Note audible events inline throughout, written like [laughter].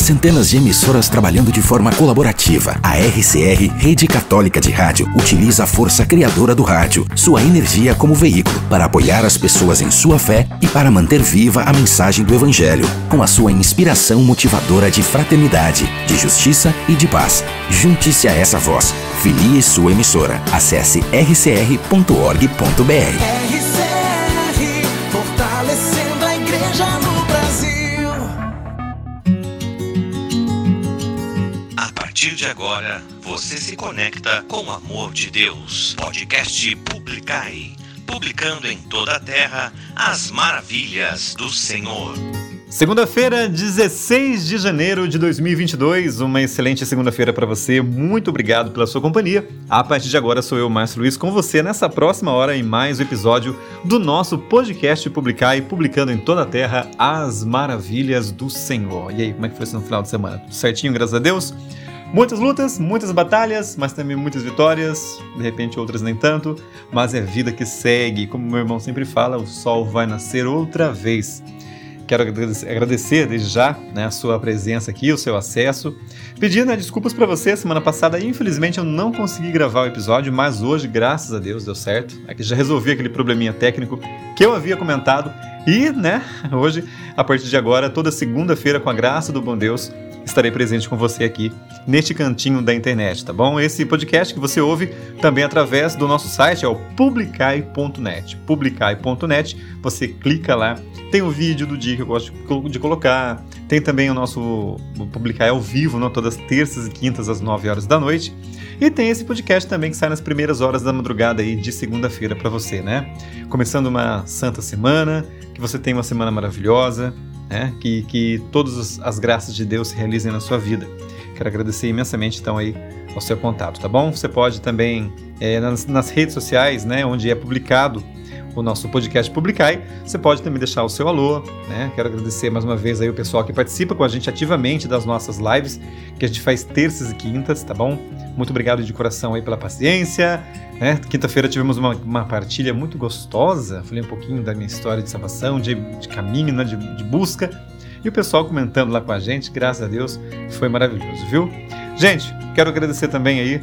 Centenas de emissoras trabalhando de forma colaborativa. A RCR, Rede Católica de Rádio, utiliza a força criadora do rádio, sua energia como veículo, para apoiar as pessoas em sua fé e para manter viva a mensagem do Evangelho, com a sua inspiração motivadora de fraternidade, de justiça e de paz. Junte-se a essa voz. Filie sua emissora. Acesse rcr.org.br. de agora, você se conecta com o amor de Deus. Podcast Publicai. Publicando em toda a terra as maravilhas do Senhor. Segunda-feira, 16 de janeiro de 2022. Uma excelente segunda-feira para você. Muito obrigado pela sua companhia. A partir de agora sou eu, Márcio Luiz, com você nessa próxima hora em mais um episódio do nosso podcast Publicar e publicando em toda a terra as maravilhas do Senhor. E aí, como é que foi no final de semana? Tudo certinho, graças a Deus? Muitas lutas, muitas batalhas, mas também muitas vitórias, de repente outras nem tanto, mas é vida que segue. Como meu irmão sempre fala, o sol vai nascer outra vez. Quero agradecer desde já né, a sua presença aqui, o seu acesso. Pedindo né, desculpas para você, semana passada, infelizmente, eu não consegui gravar o episódio, mas hoje, graças a Deus, deu certo. Aqui já resolvi aquele probleminha técnico que eu havia comentado. E, né, [laughs] hoje, a partir de agora, toda segunda-feira, com a graça do bom Deus, estarei presente com você aqui neste cantinho da internet, tá bom? Esse podcast que você ouve também através do nosso site, é o publicai.net. Publicai.net, você clica lá, tem o vídeo do dia que eu gosto de colocar, tem também o nosso Publicai ao vivo, não? todas terças e quintas às 9 horas da noite. E tem esse podcast também que sai nas primeiras horas da madrugada aí de segunda-feira para você, né? Começando uma santa semana, que você tenha uma semana maravilhosa, né? Que, que todas as graças de Deus se realizem na sua vida. Quero agradecer imensamente então aí ao seu contato, tá bom? Você pode também é, nas, nas, redes sociais, né, onde é publicado o nosso podcast Publicai, você pode também deixar o seu alô, né? Quero agradecer mais uma vez aí o pessoal que participa com a gente ativamente das nossas lives, que a gente faz terças e quintas, tá bom? Muito obrigado de coração aí pela paciência, né? Quinta-feira tivemos uma, uma, partilha muito gostosa, falei um pouquinho da minha história de salvação, de, de caminho, né? de, de busca, e o pessoal comentando lá com a gente, graças a Deus, foi maravilhoso, viu? Gente, quero agradecer também aí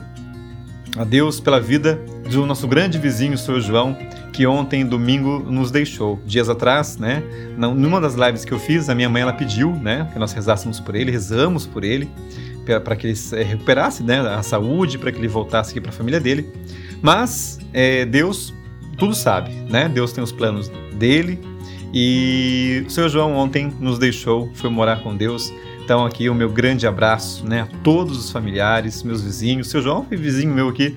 a Deus pela vida do nosso grande vizinho, o Sr. João, que ontem, domingo, nos deixou. Dias atrás, né? Numa das lives que eu fiz, a minha mãe ela pediu, né? Que nós rezássemos por ele, rezamos por ele, para que ele eh, recuperasse né, a saúde, para que ele voltasse aqui para a família dele. Mas é, Deus tudo sabe, né? Deus tem os planos dele. E o Sr. João ontem nos deixou, foi morar com Deus. Então aqui o meu grande abraço, né, a todos os familiares, meus vizinhos. Sr. João foi vizinho meu aqui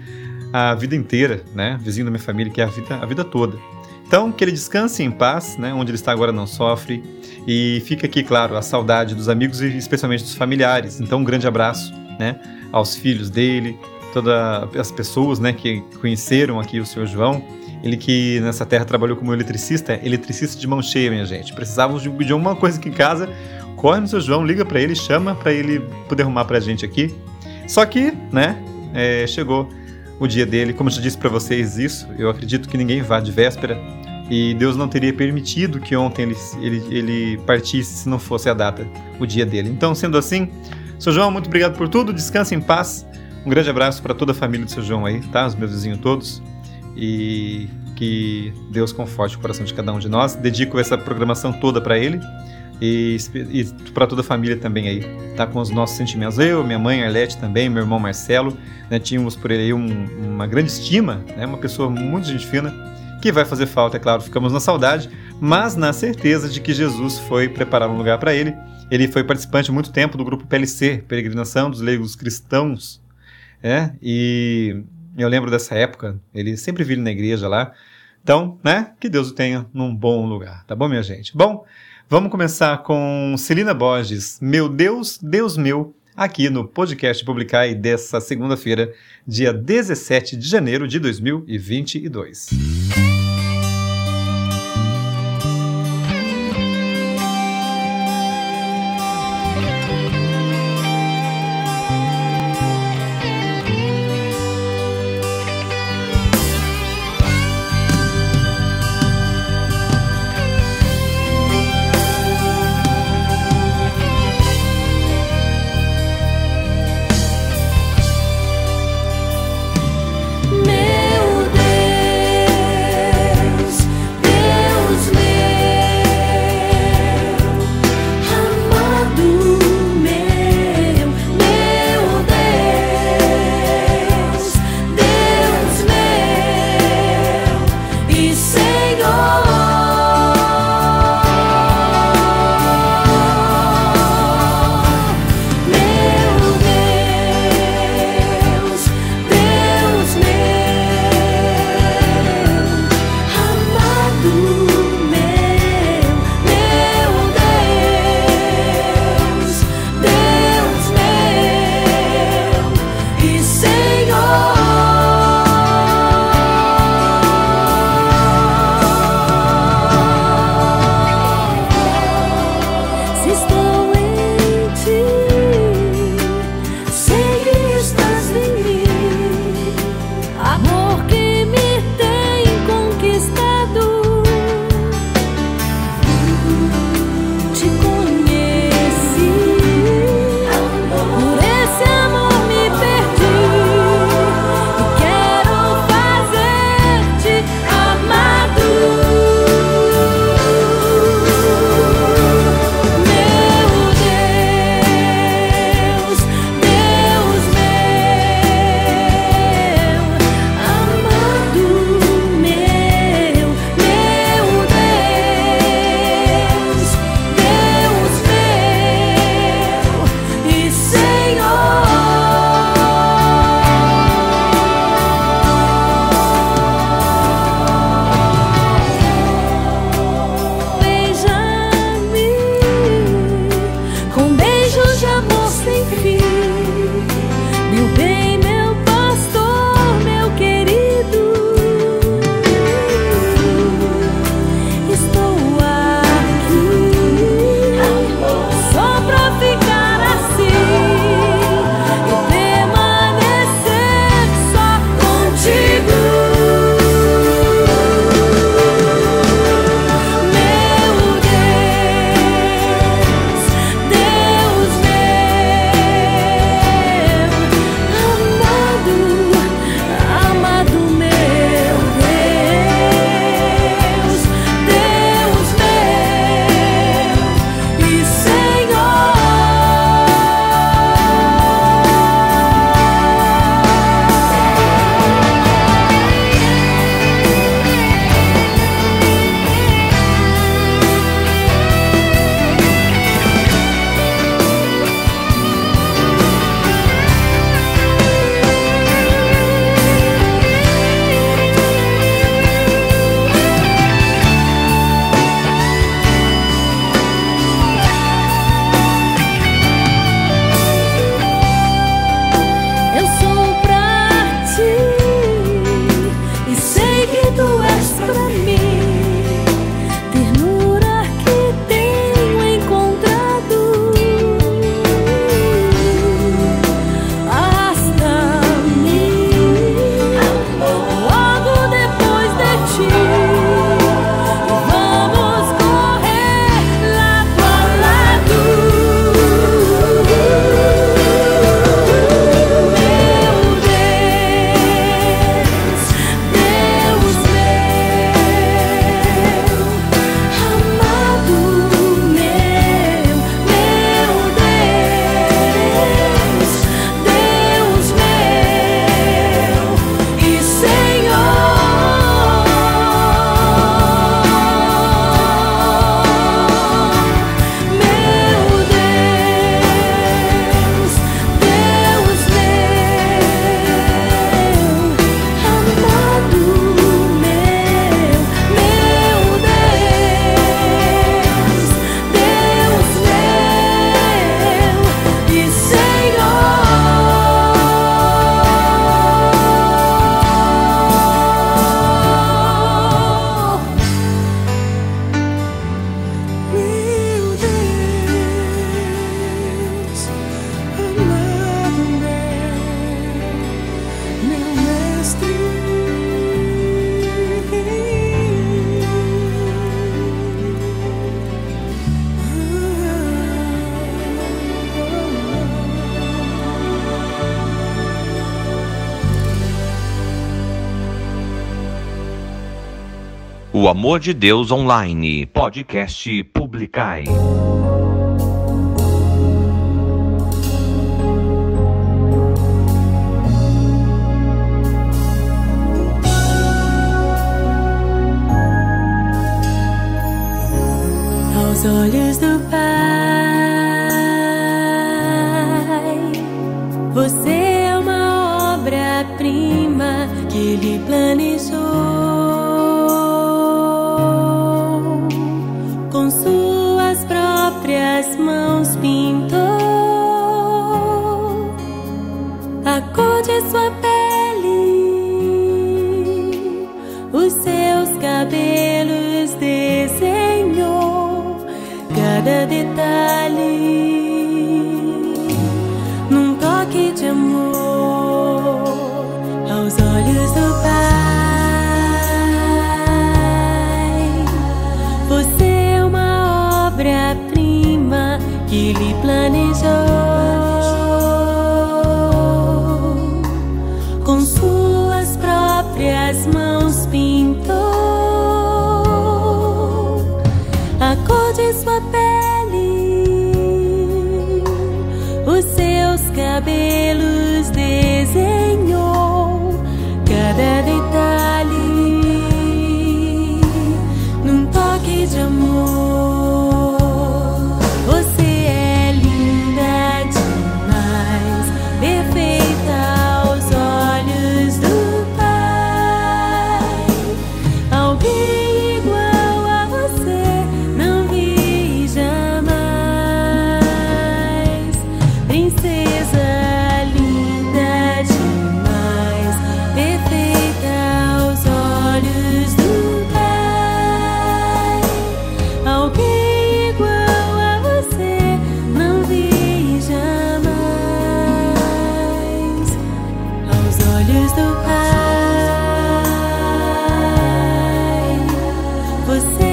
a vida inteira, né? Vizinho da minha família, que é a vida, a vida toda. Então, que ele descanse em paz, né? Onde ele está agora não sofre. E fica aqui, claro, a saudade dos amigos e especialmente dos familiares. Então, um grande abraço, né? Aos filhos dele, todas as pessoas, né? Que conheceram aqui o Senhor João. Ele que nessa terra trabalhou como eletricista, eletricista de mão cheia, minha gente. Precisávamos de, de alguma coisa aqui em casa. Corre no seu João, liga para ele, chama para ele poder arrumar pra gente aqui. Só que, né? É, chegou o dia dele. Como eu já disse para vocês isso, eu acredito que ninguém vá de véspera e Deus não teria permitido que ontem ele, ele, ele partisse se não fosse a data, o dia dele. Então, sendo assim, seu João, muito obrigado por tudo, descanse em paz. Um grande abraço para toda a família do seu João aí, tá? Os meus vizinhos todos. E que Deus conforte o coração de cada um de nós. Dedico essa programação toda para ele e, e para toda a família também aí, tá com os nossos sentimentos. Eu, minha mãe Arlete também, meu irmão Marcelo, né, tínhamos por ele aí um, uma grande estima, né, uma pessoa muito gente fina, que vai fazer falta, é claro, ficamos na saudade, mas na certeza de que Jesus foi preparar um lugar para ele. Ele foi participante muito tempo do grupo PLC, Peregrinação dos Leigos Cristãos, é, e eu lembro dessa época, ele sempre vive na igreja lá. Então, né, que Deus o tenha num bom lugar, tá bom, minha gente? Bom, Vamos começar com Celina Borges, Meu Deus, Deus meu, aqui no podcast Publicai dessa segunda-feira, dia 17 de janeiro de 2022. O Amor de Deus Online, podcast Publicai. você.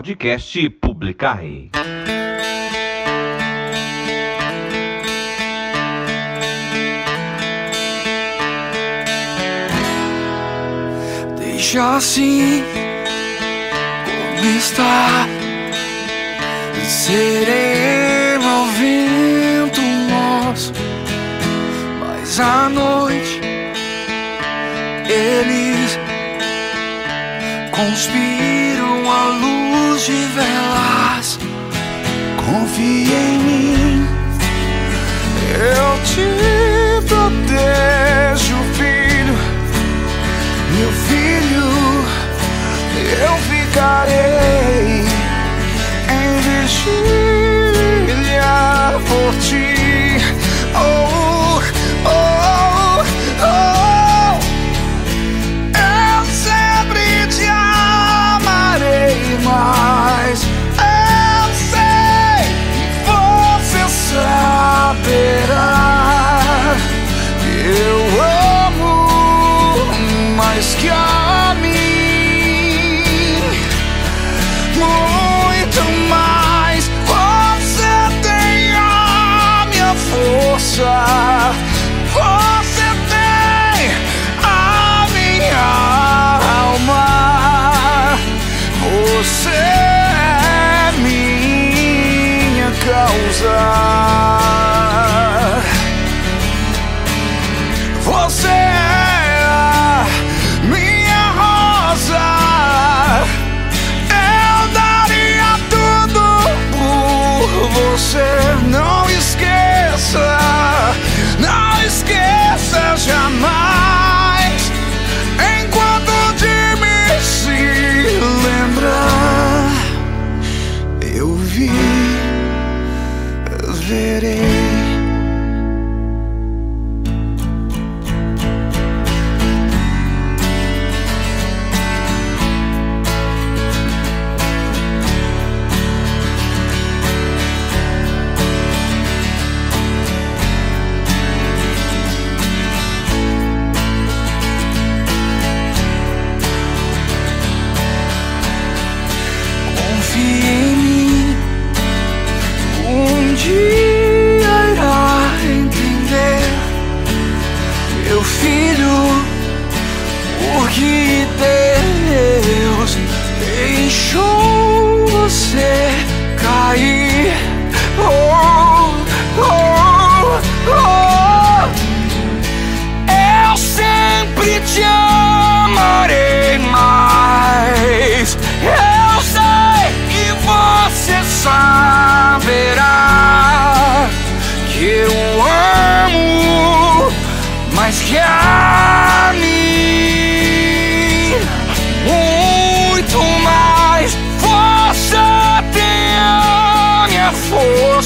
podcast Publicare. Deixa assim como está. Sereno é ao vento nosso, mas à noite eles conspiram a luz de velas. Confia em mim, eu te protejo, filho. Meu filho, eu ficarei em vigília por ti. Oh,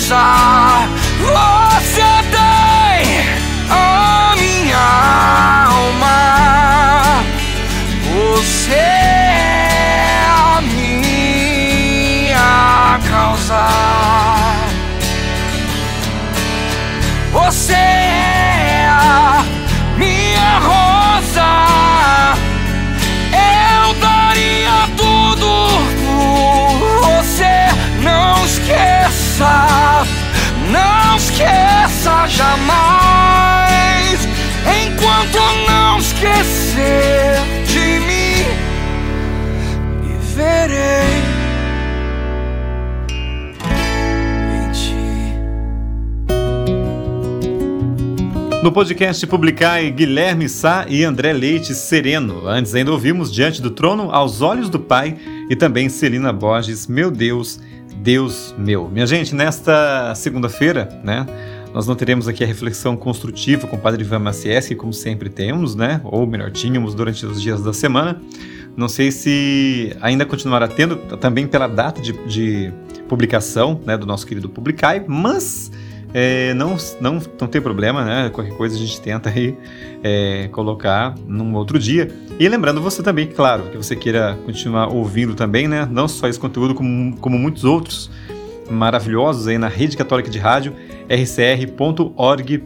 força. Jamais. Enquanto não esquecer de mim, viverei em ti. No podcast Publicai, Guilherme Sá e André Leite Sereno. Antes ainda ouvimos Diante do Trono, Aos Olhos do Pai e também Celina Borges, Meu Deus, Deus meu. Minha gente, nesta segunda-feira, né, nós não teremos aqui a reflexão construtiva com o Padre Ivan Macieschi, como sempre temos, né, ou melhor, tínhamos durante os dias da semana. Não sei se ainda continuará tendo, também pela data de, de publicação né, do nosso querido Publicai, mas é, não, não, não tem problema, né? Qualquer coisa a gente tenta aí é, colocar num outro dia. E lembrando você também, claro, que você queira continuar ouvindo também, né? Não só esse conteúdo, como, como muitos outros maravilhosos aí na Rede Católica de Rádio, rcr.org.br.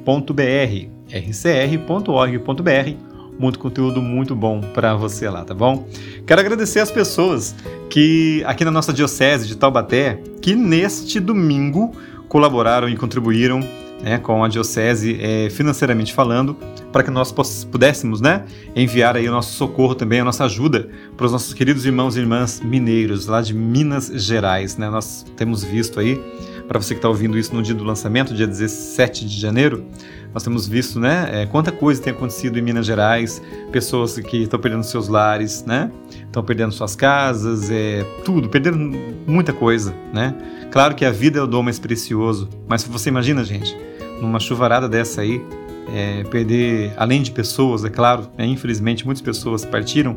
rcr.org.br muito conteúdo muito bom para você lá, tá bom? Quero agradecer as pessoas que aqui na nossa diocese de Taubaté, que neste domingo colaboraram e contribuíram né, com a diocese é, financeiramente falando, para que nós pudéssemos né, enviar aí o nosso socorro também, a nossa ajuda para os nossos queridos irmãos e irmãs mineiros lá de Minas Gerais. Né? Nós temos visto aí para você que está ouvindo isso no dia do lançamento, dia 17 de janeiro, nós temos visto, né, é, quanta coisa tem acontecido em Minas Gerais, pessoas que estão perdendo seus lares, né, estão perdendo suas casas, é, tudo, perdendo muita coisa, né. Claro que a vida é o dom mais precioso, mas você imagina, gente, numa chuvarada dessa aí, é, perder, além de pessoas, é claro, né, infelizmente muitas pessoas partiram,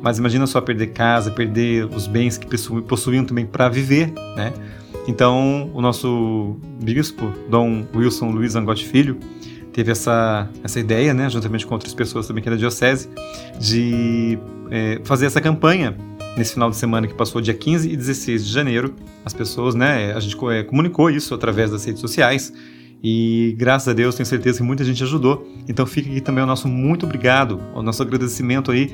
mas imagina só perder casa, perder os bens que possuíam também para viver, né? Então, o nosso bispo, Dom Wilson Luiz Angotti Filho, teve essa, essa ideia, né, juntamente com outras pessoas também que da diocese, de é, fazer essa campanha nesse final de semana que passou dia 15 e 16 de janeiro. As pessoas, né, a gente é, comunicou isso através das redes sociais e graças a Deus tenho certeza que muita gente ajudou. Então fica aqui também o nosso muito obrigado, o nosso agradecimento aí,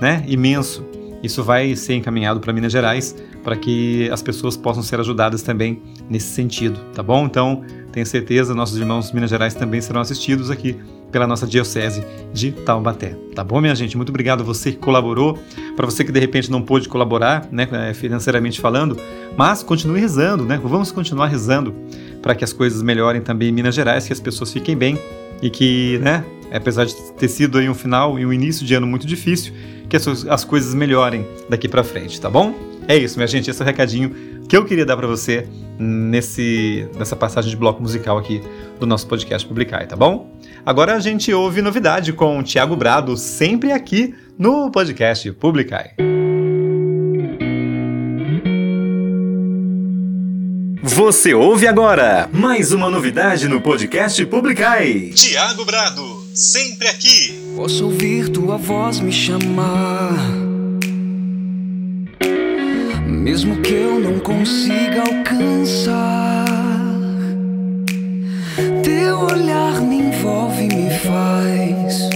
né, imenso. Isso vai ser encaminhado para Minas Gerais para que as pessoas possam ser ajudadas também nesse sentido, tá bom? Então, tenho certeza, nossos irmãos de Minas Gerais também serão assistidos aqui pela nossa diocese de Taubaté. Tá bom, minha gente? Muito obrigado a você que colaborou, para você que de repente não pôde colaborar, né, é, financeiramente falando, mas continue rezando, né? Vamos continuar rezando para que as coisas melhorem também em Minas Gerais, que as pessoas fiquem bem e que, né, apesar de ter sido aí um final e um início de ano muito difícil, que as, as coisas melhorem daqui para frente, tá bom? É isso, minha gente, esse é o recadinho que eu queria dar para você nesse, nessa passagem de bloco musical aqui do nosso podcast Publicar, tá bom? Agora a gente ouve novidade com o Thiago Brado, sempre aqui no podcast Publicai. Você ouve agora mais uma novidade no podcast Publicai. Tiago Brado, sempre aqui. Posso ouvir tua voz me chamar, mesmo que eu não consiga alcançar. Teu olhar me envolve e me faz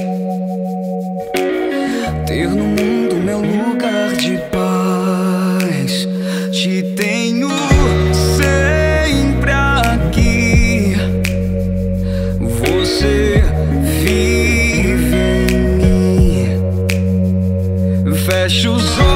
ter no mundo meu lugar de paz. Te tenho sempre aqui. Você vive em mim. Fecho os olhos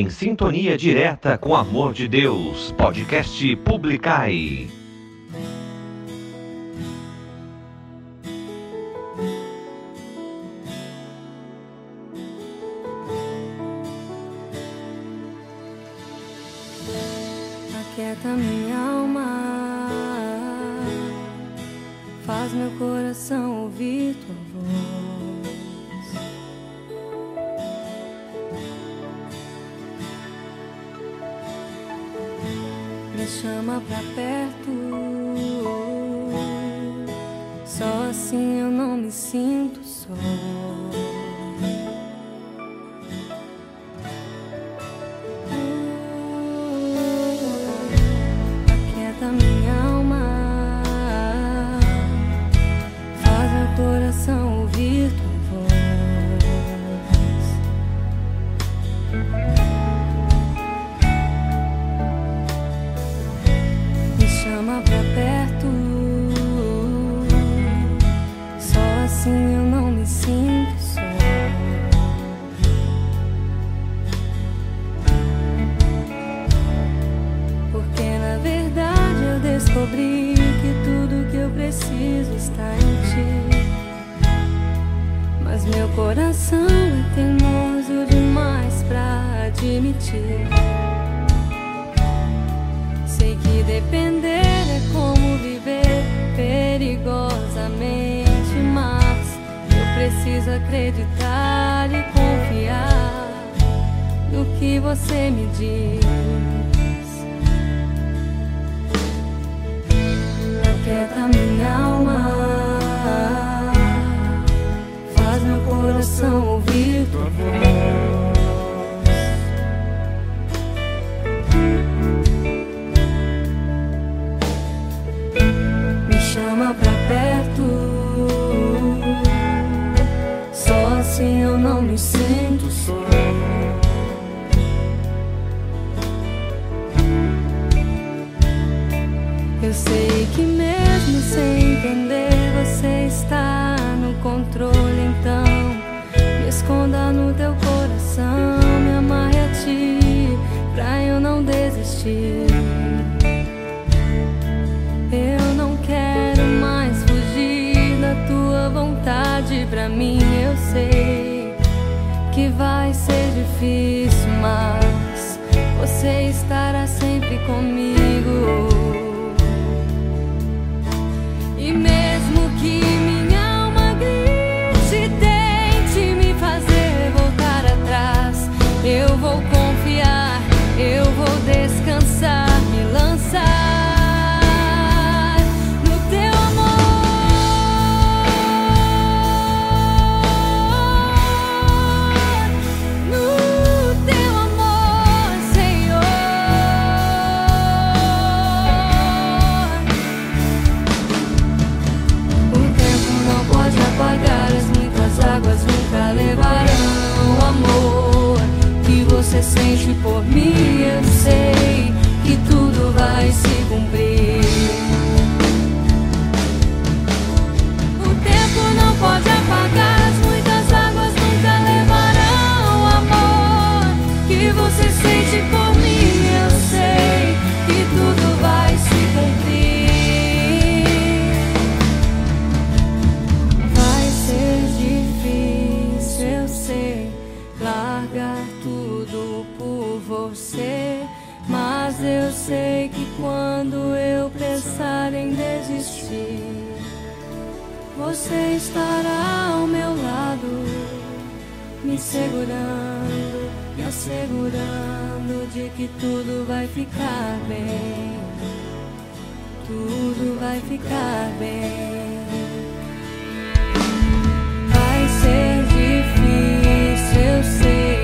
Em sintonia direta com o amor de Deus. Podcast Publicai. difícil, mas você estará sempre comigo. por mim, eu sei que tudo vai se cumprir. assegurando, me assegurando de que tudo vai ficar bem. Tudo vai ficar bem. Vai ser difícil, eu sei.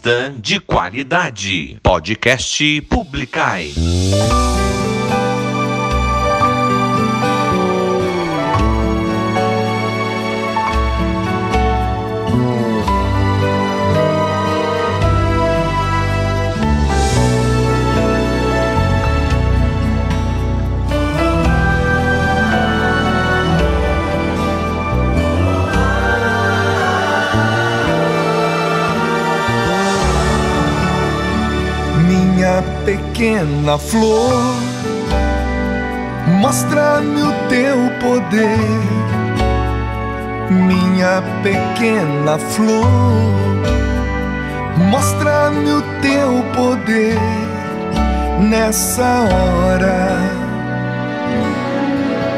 Cristã de qualidade. Podcast Publicai. Pequena flor, mostra-me o teu poder, minha pequena flor, mostra-me o teu poder nessa hora,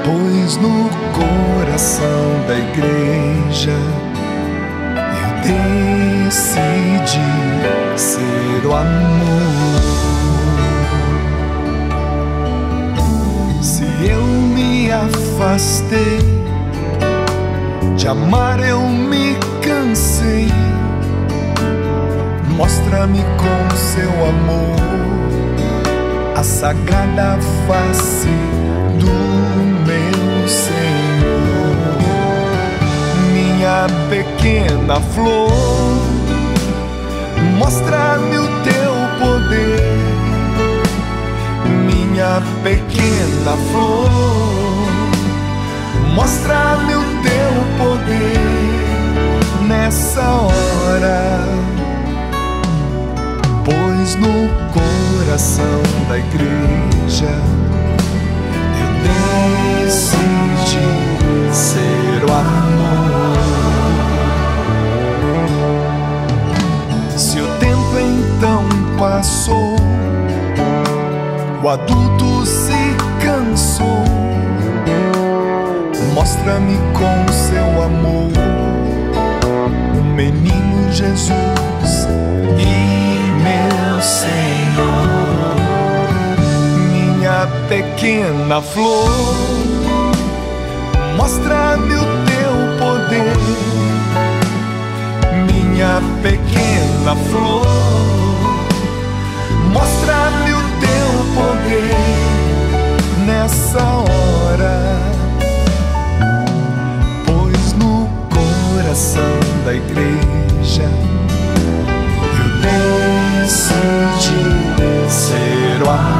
pois no coração da igreja eu decidi ser o amor. Afastei. De amar, eu me cansei. Mostra-me com seu amor a sagrada face do meu Senhor. Minha pequena flor, mostra-me o teu poder, minha pequena flor, mostra-me o teu poder nessa hora, pois no coração da igreja eu decidi ser o amor. Se o tempo então passou, o adulto se cansou, mostra-me com seu amor o menino Jesus e meu Senhor. Minha pequena flor, mostra-me o teu poder, minha pequena flor, mostra-me o teu poder nessa hora, coração da igreja eu decidi ser o amor.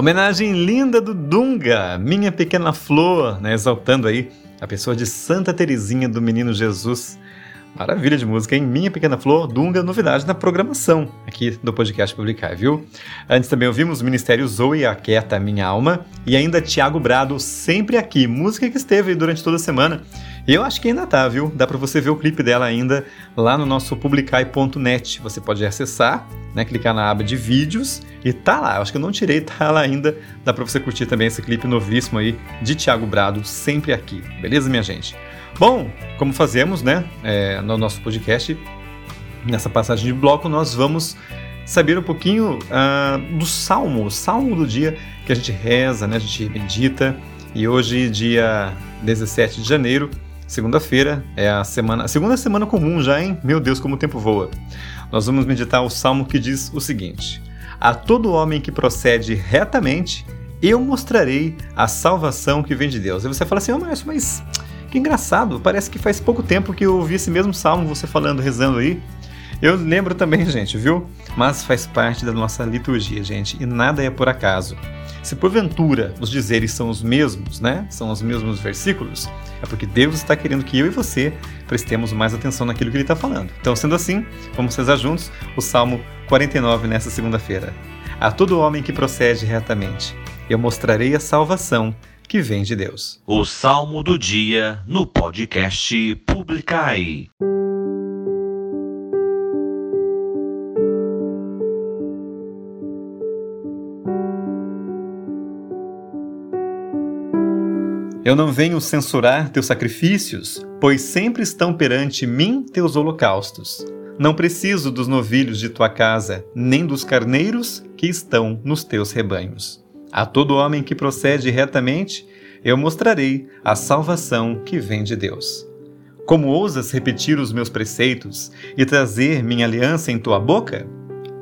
Homenagem linda do Dunga, minha pequena flor, né, exaltando aí a pessoa de Santa Teresinha do Menino Jesus. Maravilha de música, hein? Minha Pequena Flor, Dunga, novidade na programação aqui do podcast Publicar, viu? Antes também ouvimos Ministério Zoe, Aquieta Minha Alma, e ainda Tiago Brado, Sempre Aqui, música que esteve durante toda a semana. E eu acho que ainda tá, viu? Dá para você ver o clipe dela ainda lá no nosso publicai.net. Você pode acessar, né, clicar na aba de vídeos e tá lá. Eu acho que eu não tirei, [laughs] tá lá ainda. Dá para você curtir também esse clipe novíssimo aí de Tiago Brado, Sempre Aqui. Beleza, minha gente? Bom, como fazemos, né, é, no nosso podcast, nessa passagem de bloco, nós vamos saber um pouquinho ah, do salmo, o salmo do dia que a gente reza, né, a gente medita. E hoje, dia 17 de janeiro, segunda-feira, é a semana, a segunda semana comum já, hein? Meu Deus, como o tempo voa. Nós vamos meditar o salmo que diz o seguinte: A todo homem que procede retamente, eu mostrarei a salvação que vem de Deus. Aí você fala assim, oh, Márcio, mas que engraçado, parece que faz pouco tempo que eu ouvi esse mesmo salmo, você falando, rezando aí. Eu lembro também, [laughs] gente, viu? Mas faz parte da nossa liturgia, gente, e nada é por acaso. Se porventura os dizeres são os mesmos, né? São os mesmos versículos, é porque Deus está querendo que eu e você prestemos mais atenção naquilo que Ele está falando. Então, sendo assim, vamos rezar juntos o Salmo 49 nessa segunda-feira. A todo homem que procede retamente, eu mostrarei a salvação que vem de Deus. O Salmo do Dia no podcast Publicai. Eu não venho censurar teus sacrifícios, pois sempre estão perante mim teus holocaustos. Não preciso dos novilhos de tua casa, nem dos carneiros que estão nos teus rebanhos. A todo homem que procede retamente, eu mostrarei a salvação que vem de Deus. Como ousas repetir os meus preceitos e trazer minha aliança em tua boca?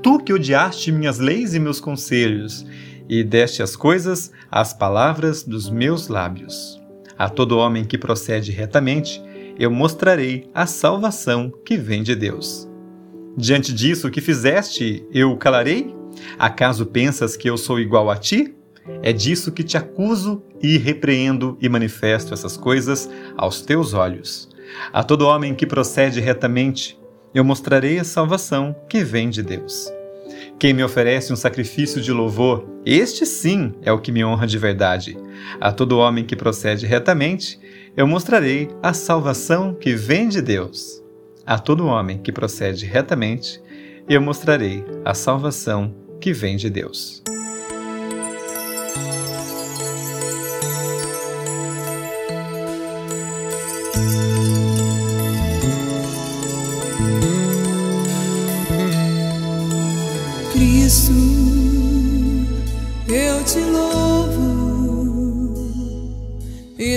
Tu que odiaste minhas leis e meus conselhos, e deste as coisas às palavras dos meus lábios. A todo homem que procede retamente, eu mostrarei a salvação que vem de Deus. Diante disso que fizeste, eu calarei? Acaso pensas que eu sou igual a ti? É disso que te acuso e repreendo e manifesto essas coisas aos teus olhos. A todo homem que procede retamente, eu mostrarei a salvação que vem de Deus. Quem me oferece um sacrifício de louvor, este sim é o que me honra de verdade. A todo homem que procede retamente, eu mostrarei a salvação que vem de Deus. A todo homem que procede retamente, eu mostrarei a salvação que vem de Deus.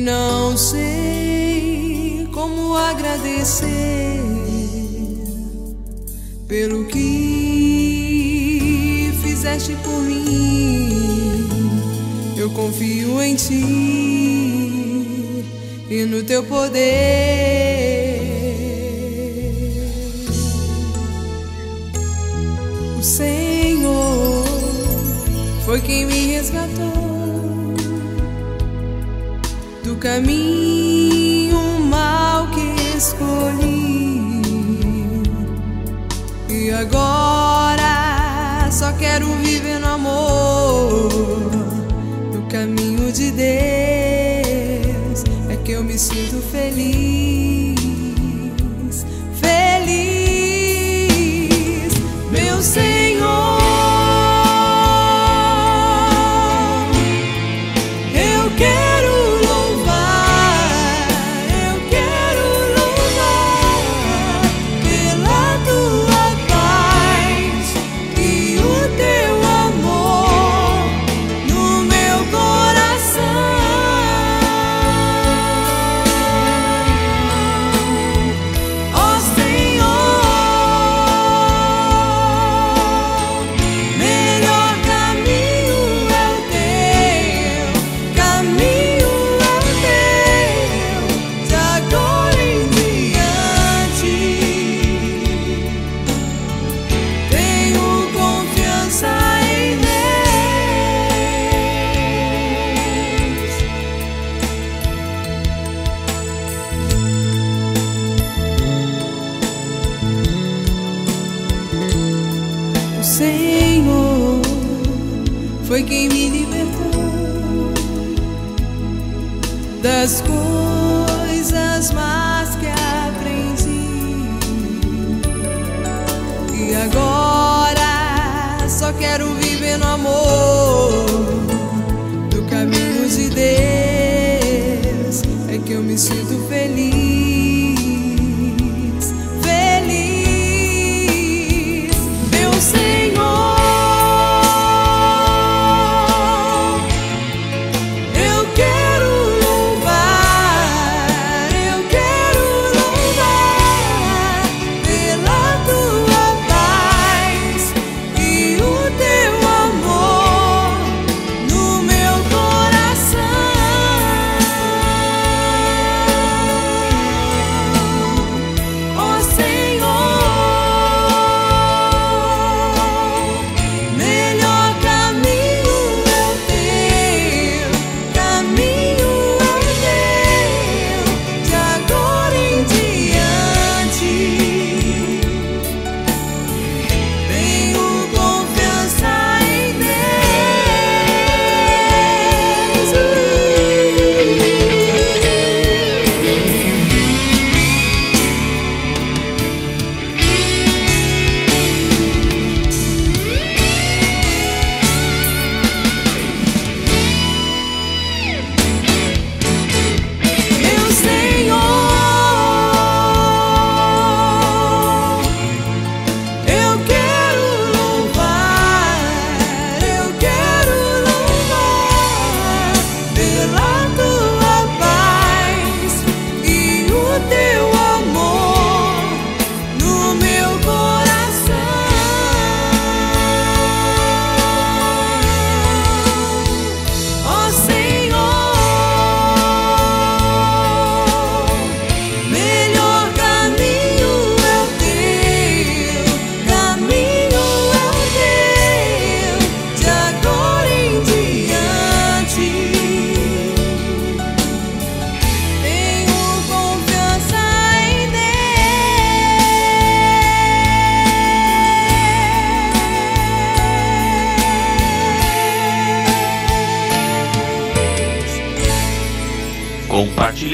Não sei como agradecer pelo que fizeste por mim. Eu confio em ti e no teu poder. O Senhor foi quem me resgatou caminho mal que escolhi. E agora só quero viver no amor, no caminho de Deus. É que eu me sinto feliz, feliz,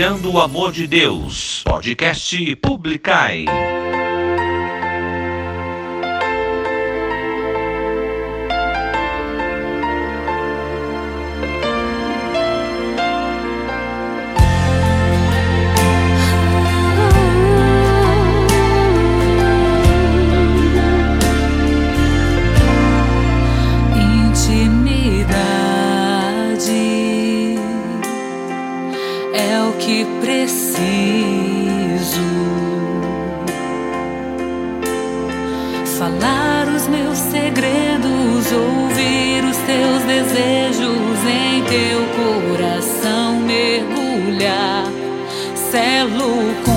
Espalhando o Amor de Deus. Podcast Publicai. queremos ouvir os teus desejos em teu coração mergulhar. Celo com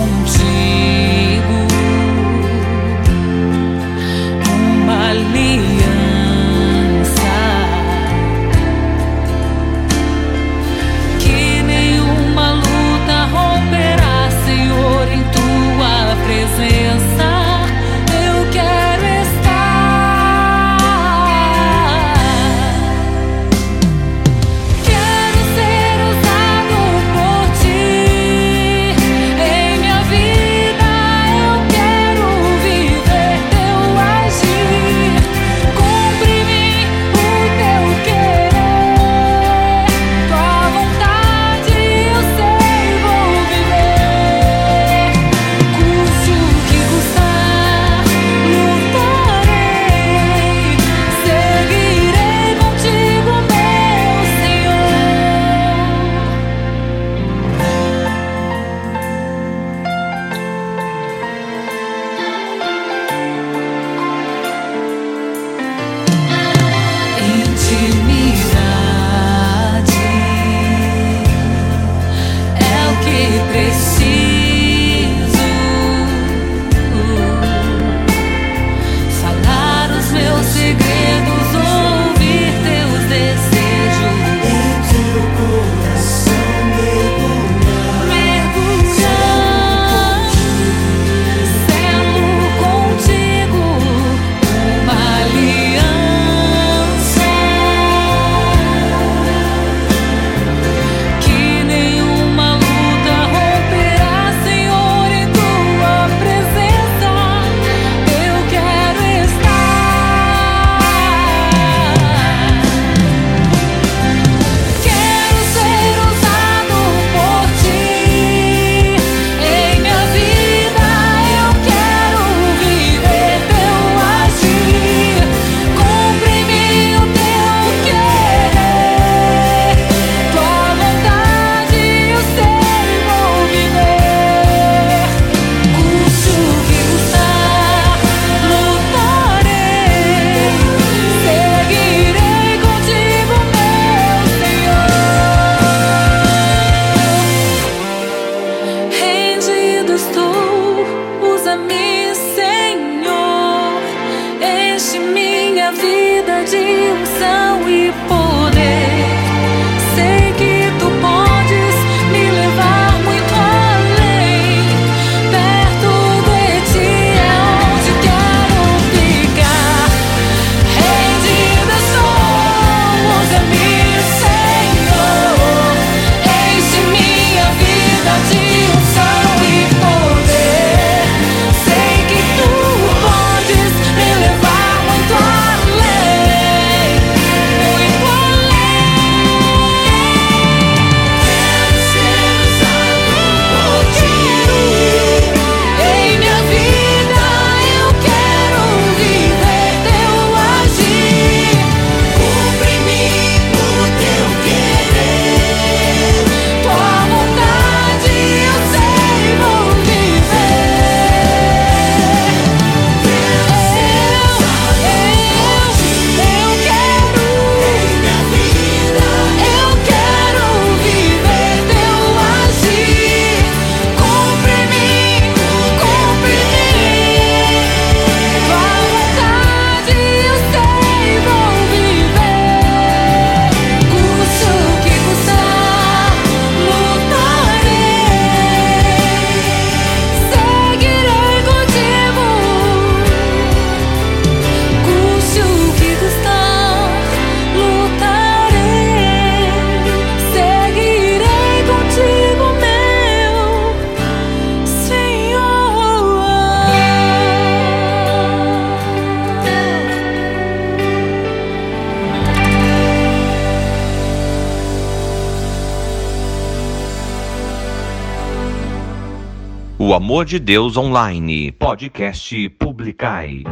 Amor de Deus Online, podcast Publicai.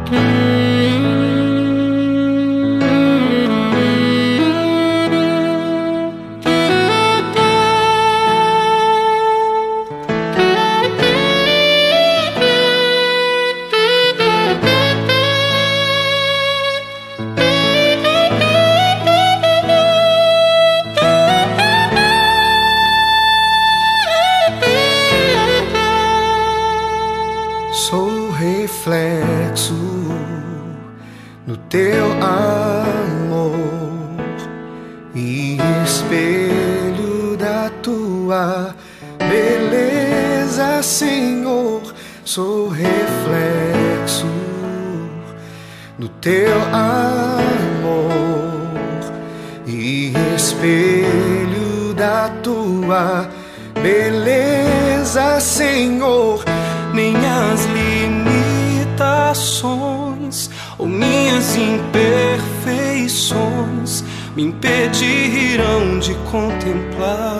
Impedirão de contemplar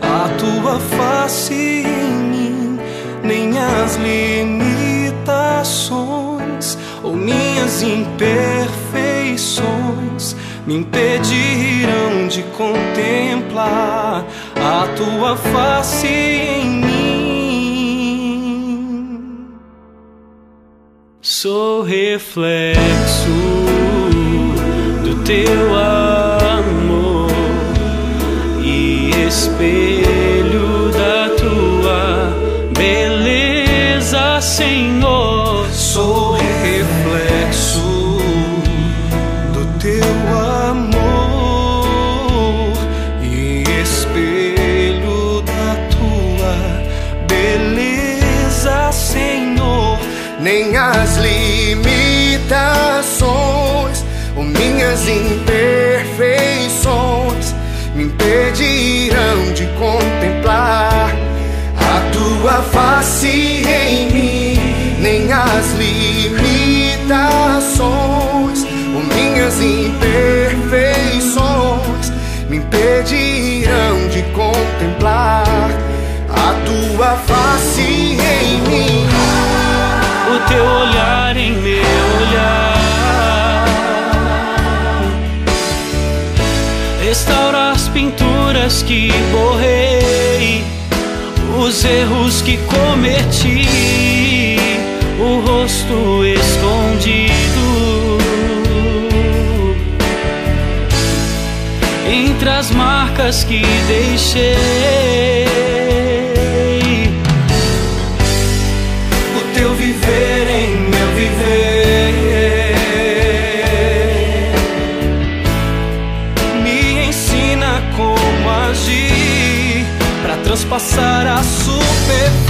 a tua face em mim. Nem as limitações ou minhas imperfeições me impedirão de contemplar a tua face em mim. Sou reflexo impedirão de contemplar a tua face em mim. O teu olhar em meu olhar Restaura as pinturas que borrei Os erros que cometi O rosto escondido marcas que deixei o teu viver em meu viver. Me ensina como agir para transpassar a superfície,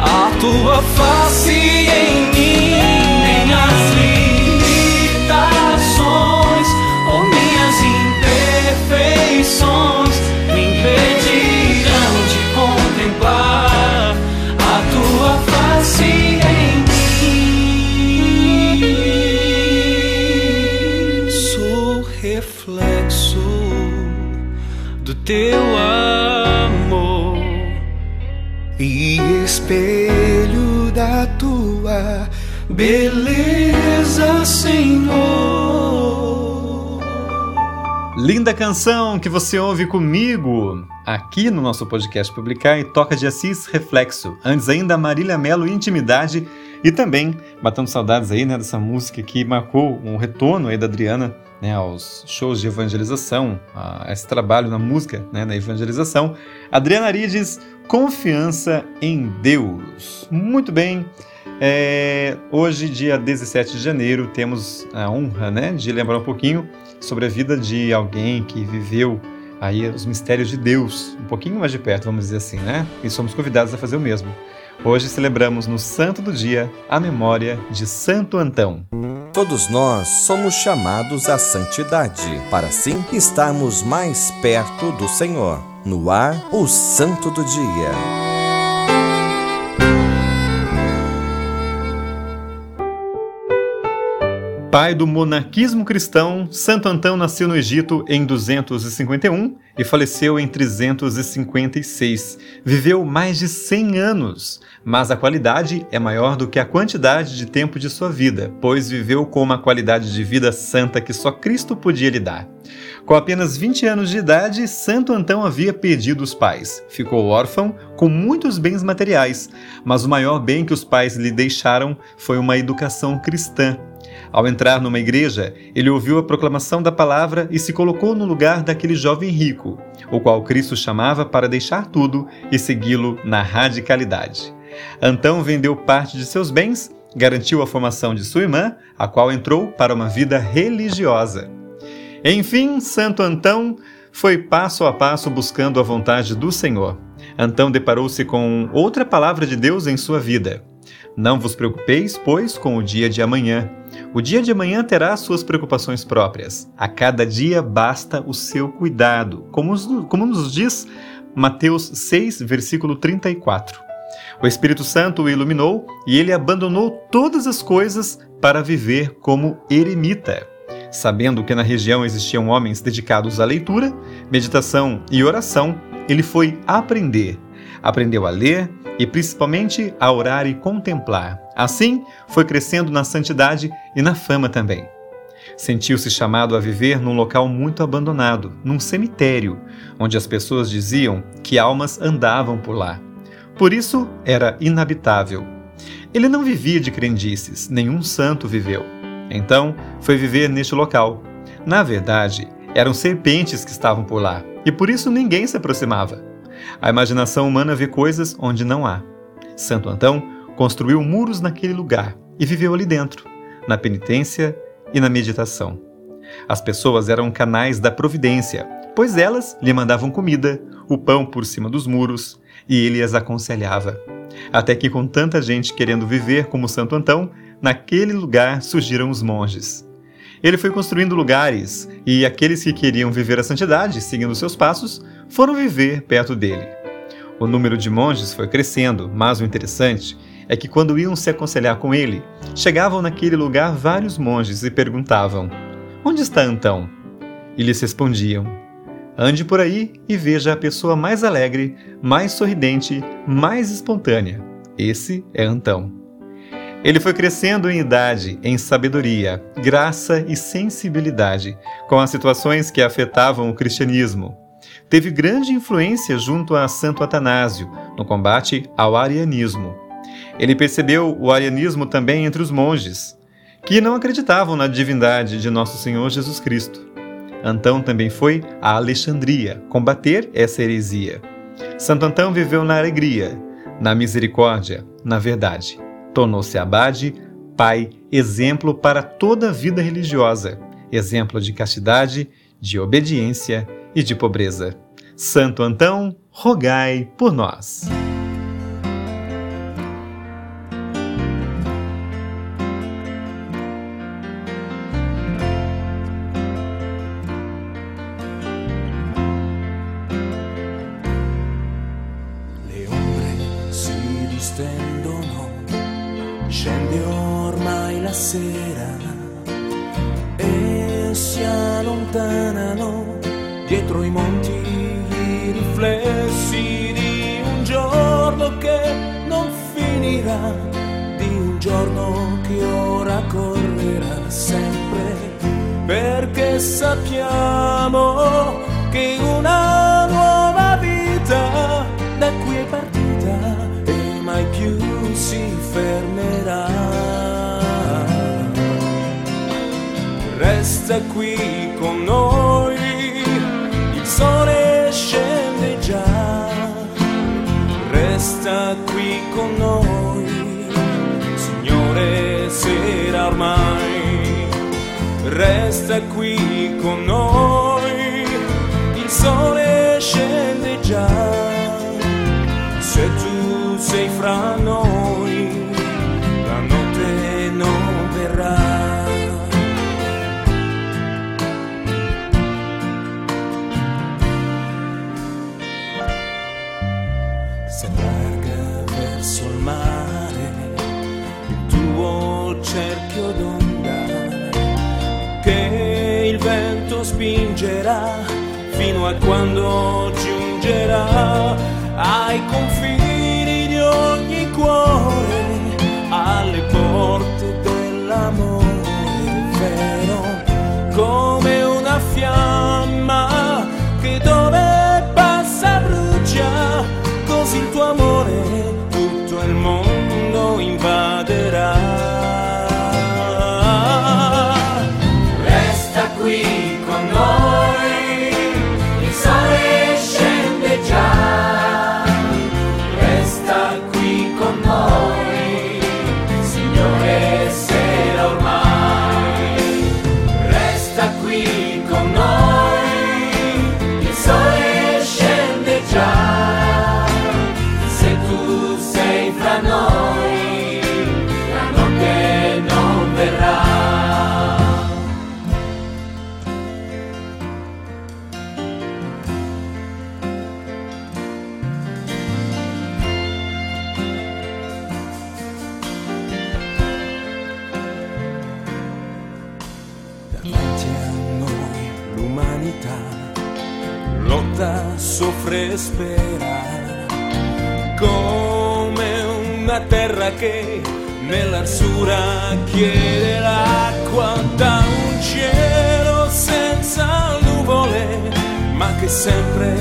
a tua face em mim. Nem as limitações ou minhas imperfeições me impedirão de contemplar a tua face em mim. Sou reflexo do teu amor espelho da tua beleza, Senhor. Linda canção que você ouve comigo aqui no nosso podcast Publicar e Toca de Assis Reflexo. Antes ainda, Marília Melo Intimidade E também, batendo saudades aí, né, dessa música que marcou um retorno aí da Adriana, né, aos shows de evangelização, a esse trabalho na música, né, na evangelização. Adriana Arides, Confiança em Deus. Muito bem. É, hoje, dia 17 de janeiro, temos a honra né, de lembrar um pouquinho sobre a vida de alguém que viveu aí os mistérios de Deus, um pouquinho mais de perto, vamos dizer assim, né? E somos convidados a fazer o mesmo. Hoje celebramos no Santo do Dia a memória de Santo Antão. Todos nós somos chamados à santidade, para assim estarmos mais perto do Senhor. No ar, o Santo do Dia. Pai do monarquismo cristão, Santo Antão nasceu no Egito em 251 e faleceu em 356. Viveu mais de 100 anos, mas a qualidade é maior do que a quantidade de tempo de sua vida, pois viveu com uma qualidade de vida santa que só Cristo podia lhe dar. Com apenas 20 anos de idade, Santo Antão havia perdido os pais. Ficou órfão com muitos bens materiais, mas o maior bem que os pais lhe deixaram foi uma educação cristã. Ao entrar numa igreja, ele ouviu a proclamação da palavra e se colocou no lugar daquele jovem rico, o qual Cristo chamava para deixar tudo e segui-lo na radicalidade. Antão vendeu parte de seus bens, garantiu a formação de sua irmã, a qual entrou para uma vida religiosa. Enfim, Santo Antão foi passo a passo buscando a vontade do Senhor. Antão deparou-se com outra palavra de Deus em sua vida. Não vos preocupeis, pois, com o dia de amanhã. O dia de amanhã terá suas preocupações próprias. A cada dia basta o seu cuidado, como, como nos diz Mateus 6, versículo 34. O Espírito Santo o iluminou e ele abandonou todas as coisas para viver como eremita. Sabendo que na região existiam homens dedicados à leitura, meditação e oração, ele foi aprender. Aprendeu a ler e principalmente a orar e contemplar. Assim, foi crescendo na santidade e na fama também. Sentiu-se chamado a viver num local muito abandonado, num cemitério, onde as pessoas diziam que almas andavam por lá. Por isso, era inabitável. Ele não vivia de crendices, nenhum santo viveu. Então, foi viver neste local. Na verdade, eram serpentes que estavam por lá, e por isso ninguém se aproximava. A imaginação humana vê coisas onde não há. Santo Antão construiu muros naquele lugar e viveu ali dentro, na penitência e na meditação. As pessoas eram canais da providência, pois elas lhe mandavam comida, o pão por cima dos muros, e ele as aconselhava. Até que, com tanta gente querendo viver como Santo Antão, naquele lugar surgiram os monges. Ele foi construindo lugares, e aqueles que queriam viver a santidade, seguindo seus passos, foram viver perto dele. O número de monges foi crescendo, mas o interessante é que quando iam se aconselhar com ele, chegavam naquele lugar vários monges e perguntavam: Onde está Antão? E lhes respondiam: Ande por aí e veja a pessoa mais alegre, mais sorridente, mais espontânea. Esse é Antão. Ele foi crescendo em idade, em sabedoria, graça e sensibilidade com as situações que afetavam o cristianismo. Teve grande influência junto a Santo Atanásio no combate ao arianismo ele percebeu o arianismo também entre os monges, que não acreditavam na divindade de nosso Senhor Jesus Cristo. Antão também foi a Alexandria combater essa heresia. Santo Antão viveu na alegria, na misericórdia, na verdade. Tornou-se abade, pai, exemplo para toda a vida religiosa, exemplo de castidade, de obediência e de pobreza. Santo Antão, rogai por nós. respira come una terra che nell'arsura chiede l'acqua da un cielo senza nuvole ma che sempre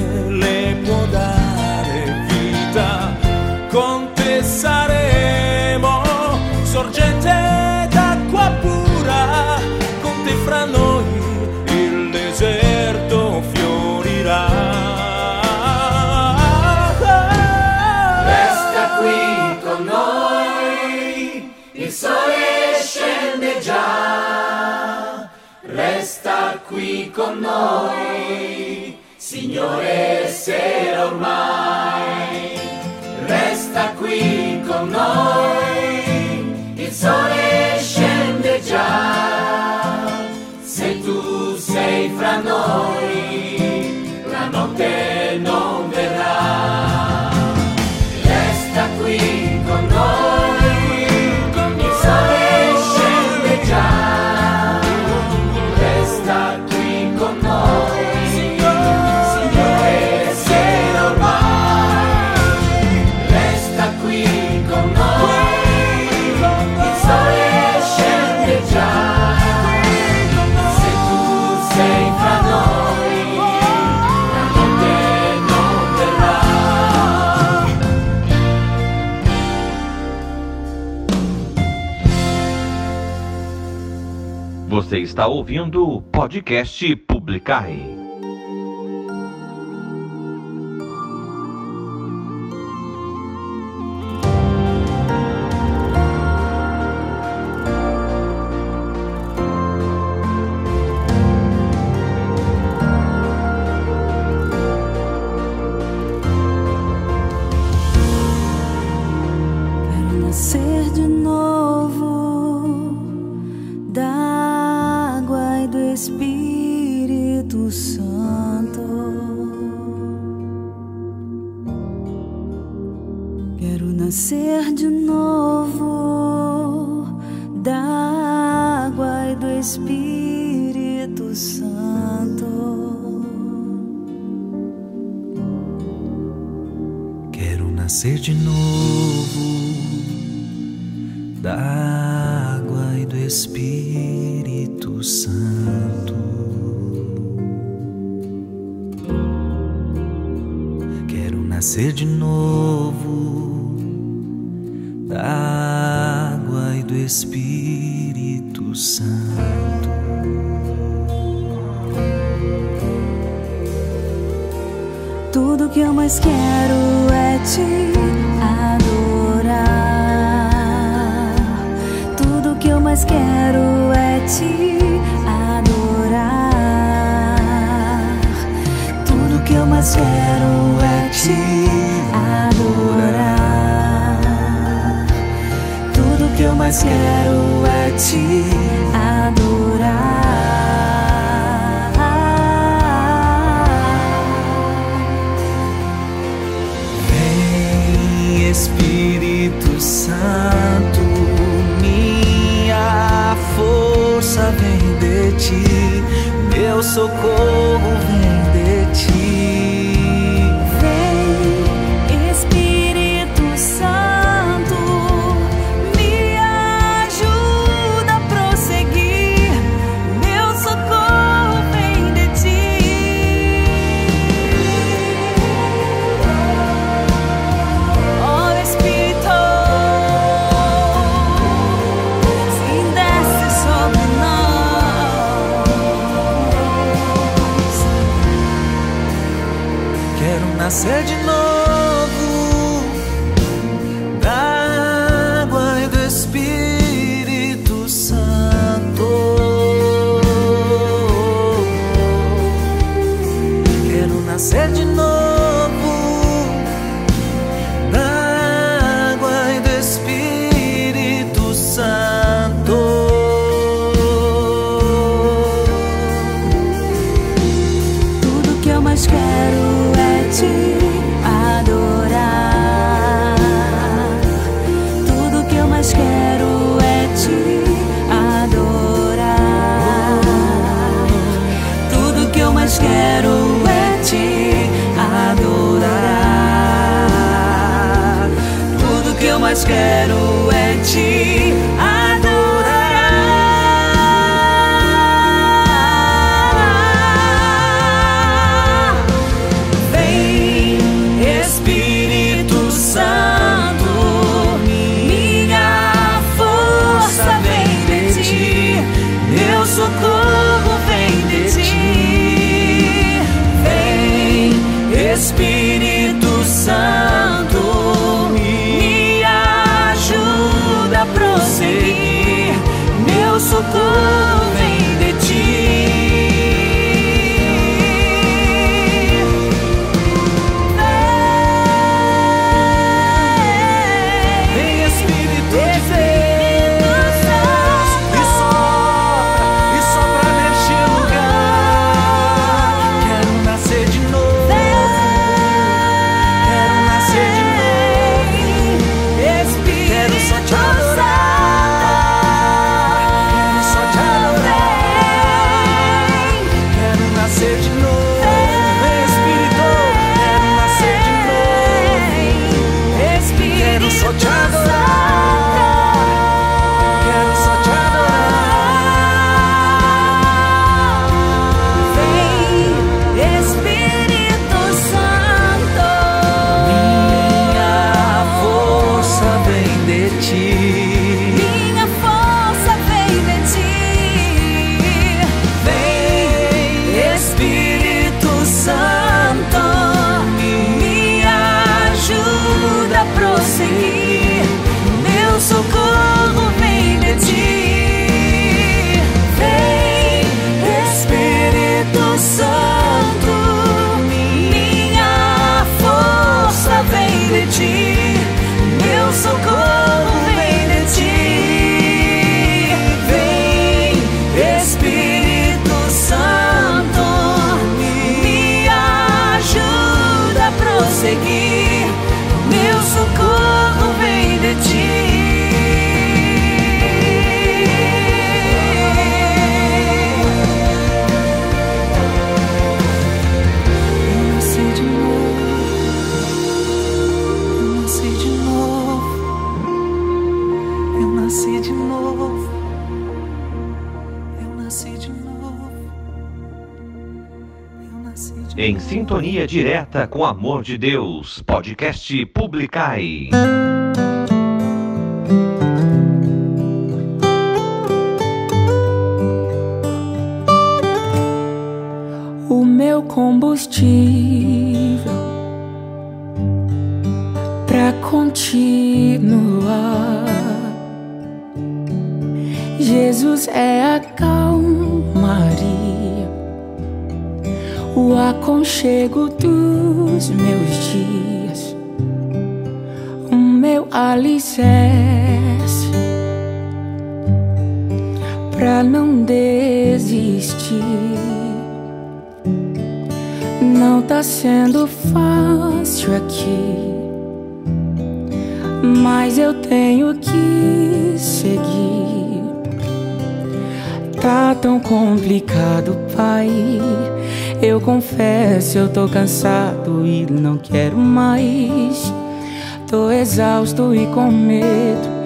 qui con noi, Signore sera ormai, resta qui con noi, il sole scende già, se tu sei fra noi, la notte non Você está ouvindo o podcast Publicar. nascer de novo da água e do Espírito Santo. Quero nascer de novo da água e do Espírito Santo. Tudo que eu mais quero adorar tudo que eu mais quero é te adorar. Tudo que eu mais quero é te adorar. Tudo que eu mais quero é te adorar. Espírito Santo, minha força vem de ti, meu socorro vem de ti. sede sintonia direta com Amor de Deus, podcast Publicai. O meu combustível aconchego dos meus dias, o meu alicerce pra não desistir. Não tá sendo fácil aqui, mas eu tenho que seguir. Tá tão complicado, pai. Eu confesso, eu tô cansado e não quero mais. Tô exausto e com medo.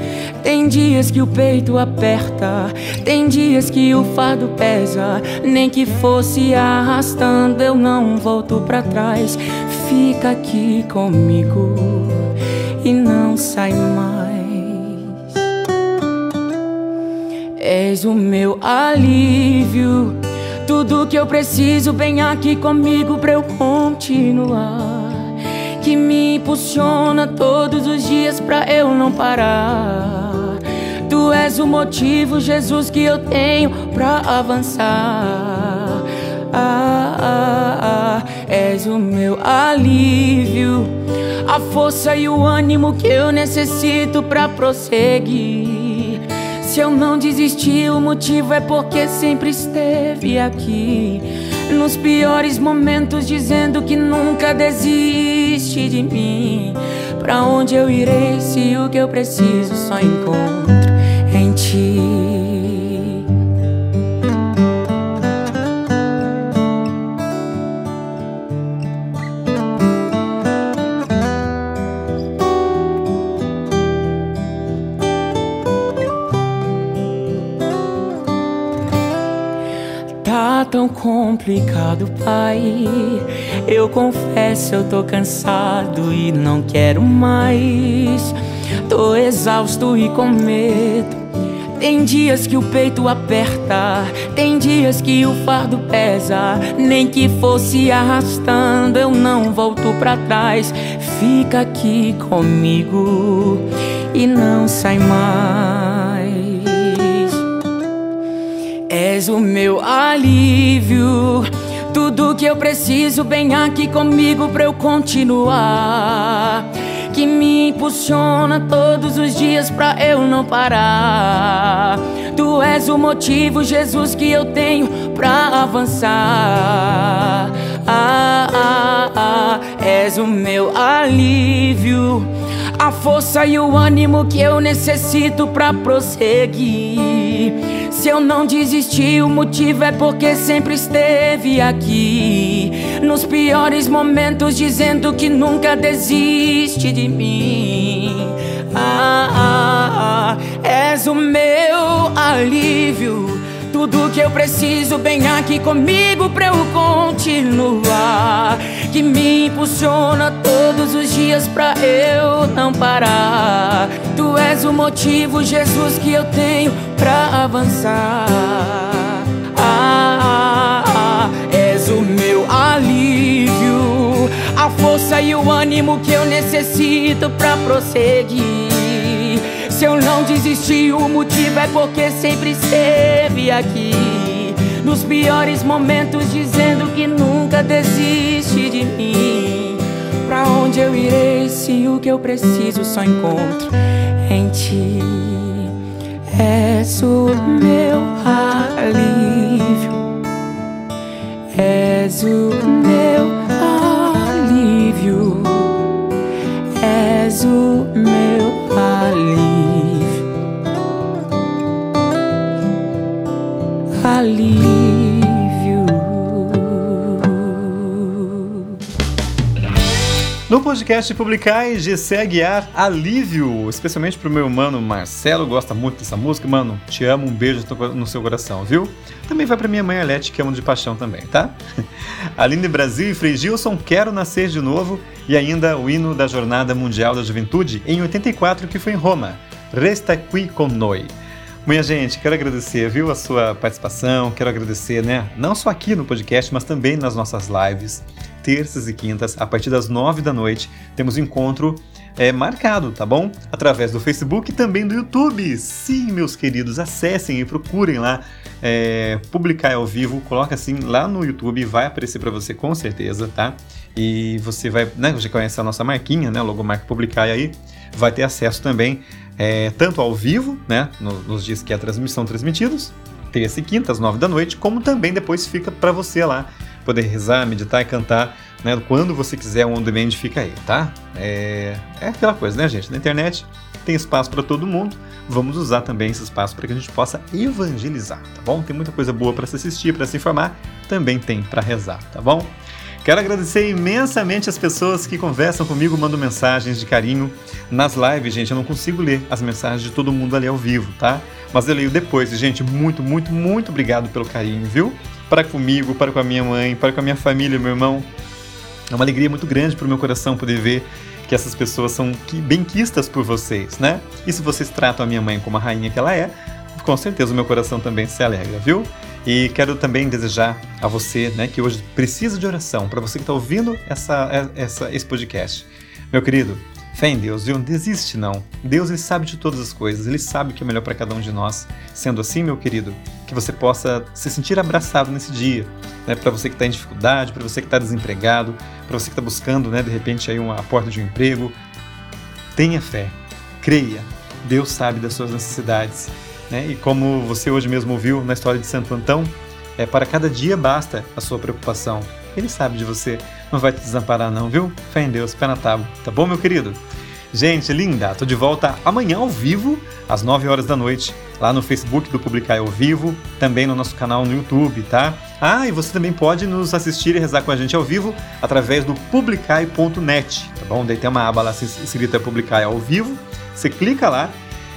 Tem dias que o peito aperta, tem dias que o fardo pesa. Nem que fosse arrastando, eu não volto pra trás. Fica aqui comigo e não sai mais. És o meu alívio, tudo que eu preciso, vem aqui comigo pra eu continuar. Que me impulsiona todos os dias pra eu não parar. Tu és o motivo, Jesus, que eu tenho pra avançar. Ah, ah, ah, és o meu alívio, a força e o ânimo que eu necessito pra prosseguir. Se eu não desisti, o motivo é porque sempre esteve aqui. Nos piores momentos, dizendo que nunca desiste de mim. Pra onde eu irei se o que eu preciso só encontro em ti? Tão complicado, pai. Eu confesso, eu tô cansado e não quero mais. Tô exausto e com medo. Tem dias que o peito aperta, tem dias que o fardo pesa. Nem que fosse arrastando, eu não volto pra trás. Fica aqui comigo e não sai mais. És o meu alívio. Tudo que eu preciso, vem aqui comigo pra eu continuar. Que me impulsiona todos os dias pra eu não parar. Tu és o motivo, Jesus, que eu tenho pra avançar. Ah, ah, ah, és o meu alívio, a força e o ânimo que eu necessito pra prosseguir. Se eu não desisti, o motivo é porque sempre esteve aqui. Nos piores momentos, dizendo que nunca desiste de mim. Ah, ah, ah, és o meu alívio. Tudo que eu preciso, vem aqui comigo pra eu continuar. Que me impulsiona todos os dias pra eu não parar. Tu és o motivo, Jesus, que eu tenho pra avançar. Ah, ah, ah, és o meu alívio, a força e o ânimo que eu necessito pra prosseguir. Se eu não desisti, o motivo é porque sempre esteve aqui. Nos piores momentos, dizendo que nunca desiste de mim. Pra onde eu irei se o que eu preciso só encontro em ti? És o meu alívio, és o meu alívio, és o meu alívio. alívio. No podcast Publicai, GC Aguiar, Alívio, especialmente pro meu mano Marcelo, gosta muito dessa música. Mano, te amo, um beijo no seu coração, viu? Também vai pra minha mãe Alete, que amo de paixão também, tá? [laughs] Aline Brasil e Frei Gilson, Quero Nascer de Novo, e ainda o hino da Jornada Mundial da Juventude, em 84, que foi em Roma, Resta qui con noi. Minha gente, quero agradecer, viu, a sua participação, quero agradecer, né, não só aqui no podcast, mas também nas nossas lives, terças e quintas, a partir das nove da noite, temos encontro é, marcado, tá bom? Através do Facebook e também do YouTube. Sim, meus queridos, acessem e procurem lá é, publicar ao vivo, coloca assim lá no YouTube, vai aparecer para você com certeza, tá? E você vai, né, você conhece a nossa marquinha, né, logomarca publicar aí, vai ter acesso também é, tanto ao vivo, né, no- nos dias que a transmissão transmitidos, terça e quinta às nove da noite, como também depois fica para você lá poder rezar, meditar e cantar, né, quando você quiser, o on demand fica aí, tá? É, é aquela coisa, né, gente? Na internet tem espaço para todo mundo. Vamos usar também esse espaço para que a gente possa evangelizar, tá bom? Tem muita coisa boa para se assistir, para se informar, também tem para rezar, tá bom? Quero agradecer imensamente as pessoas que conversam comigo, mandam mensagens de carinho nas lives, gente. Eu não consigo ler as mensagens de todo mundo ali ao vivo, tá? Mas eu leio depois. E, gente, muito, muito, muito obrigado pelo carinho, viu? Para comigo, para com a minha mãe, para com a minha família, meu irmão. É uma alegria muito grande para o meu coração poder ver que essas pessoas são benquistas por vocês, né? E se vocês tratam a minha mãe como a rainha que ela é, com certeza o meu coração também se alegra, viu? E quero também desejar a você, né, que hoje precisa de oração, para você que está ouvindo essa, essa, esse podcast. Meu querido, fé em Deus, viu? Não desiste não. Deus ele sabe de todas as coisas, ele sabe o que é melhor para cada um de nós. Sendo assim, meu querido, que você possa se sentir abraçado nesse dia, né? Para você que está em dificuldade, para você que está desempregado, para você que está buscando, né, de repente aí uma a porta de um emprego, tenha fé, creia. Deus sabe das suas necessidades, né? E como você hoje mesmo ouviu na história de Santo Antão, é para cada dia basta a sua preocupação. Ele sabe de você, não vai te desamparar não, viu? Fé em Deus, pé na tábua, tá bom, meu querido? Gente, linda, tô de volta amanhã ao vivo, às 9 horas da noite, lá no Facebook do Publicai ao vivo, também no nosso canal no YouTube, tá? Ah, e você também pode nos assistir e rezar com a gente ao vivo através do publicai.net, tá bom? Daí tem uma aba lá escrita Publicai ao vivo, você clica lá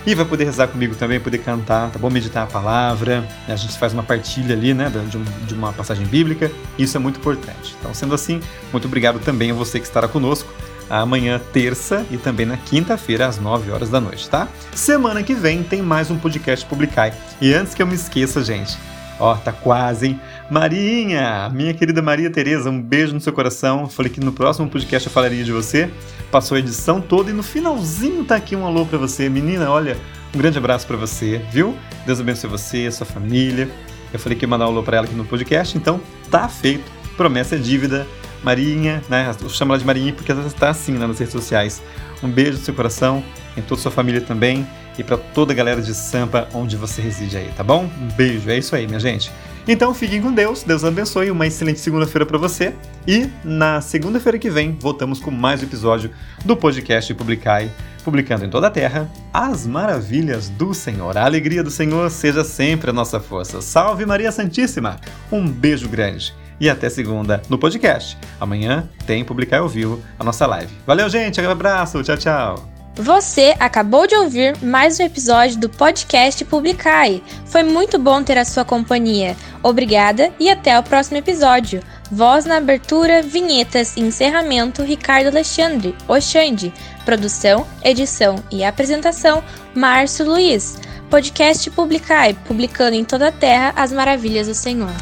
e vai poder rezar comigo também, poder cantar, tá bom? Meditar a palavra, a gente faz uma partilha ali, né, de, de uma passagem bíblica, isso é muito importante. Então, sendo assim, muito obrigado também a você que estará conosco amanhã, terça, e também na quinta-feira, às 9 horas da noite, tá? Semana que vem tem mais um podcast Publicai. E antes que eu me esqueça, gente, ó, tá quase, hein? Marinha, minha querida Maria Tereza, um beijo no seu coração. Falei que no próximo podcast eu falaria de você. Passou a edição toda e no finalzinho tá aqui um alô pra você. Menina, olha, um grande abraço pra você, viu? Deus abençoe você, sua família. Eu falei que ia mandar um alô pra ela aqui no podcast, então tá feito. Promessa é dívida. Marinha, né? Eu chamo ela de Marinha porque ela está assim né, nas redes sociais. Um beijo no seu coração, em toda a sua família também e para toda a galera de Sampa onde você reside aí, tá bom? Um beijo, é isso aí, minha gente. Então fiquem com Deus, Deus abençoe, uma excelente segunda-feira para você e na segunda-feira que vem voltamos com mais um episódio do podcast Publicai, publicando em toda a terra as maravilhas do Senhor. A alegria do Senhor seja sempre a nossa força. Salve Maria Santíssima! Um beijo grande e até segunda no podcast. Amanhã tem Publicar ao vivo a nossa live. Valeu, gente, um abraço, tchau, tchau. Você acabou de ouvir mais um episódio do podcast Publicai. Foi muito bom ter a sua companhia. Obrigada e até o próximo episódio. Voz na abertura, vinhetas e encerramento Ricardo Alexandre, Oxande. Produção, edição e apresentação Márcio Luiz. Podcast Publicai, publicando em toda a terra as maravilhas do Senhor.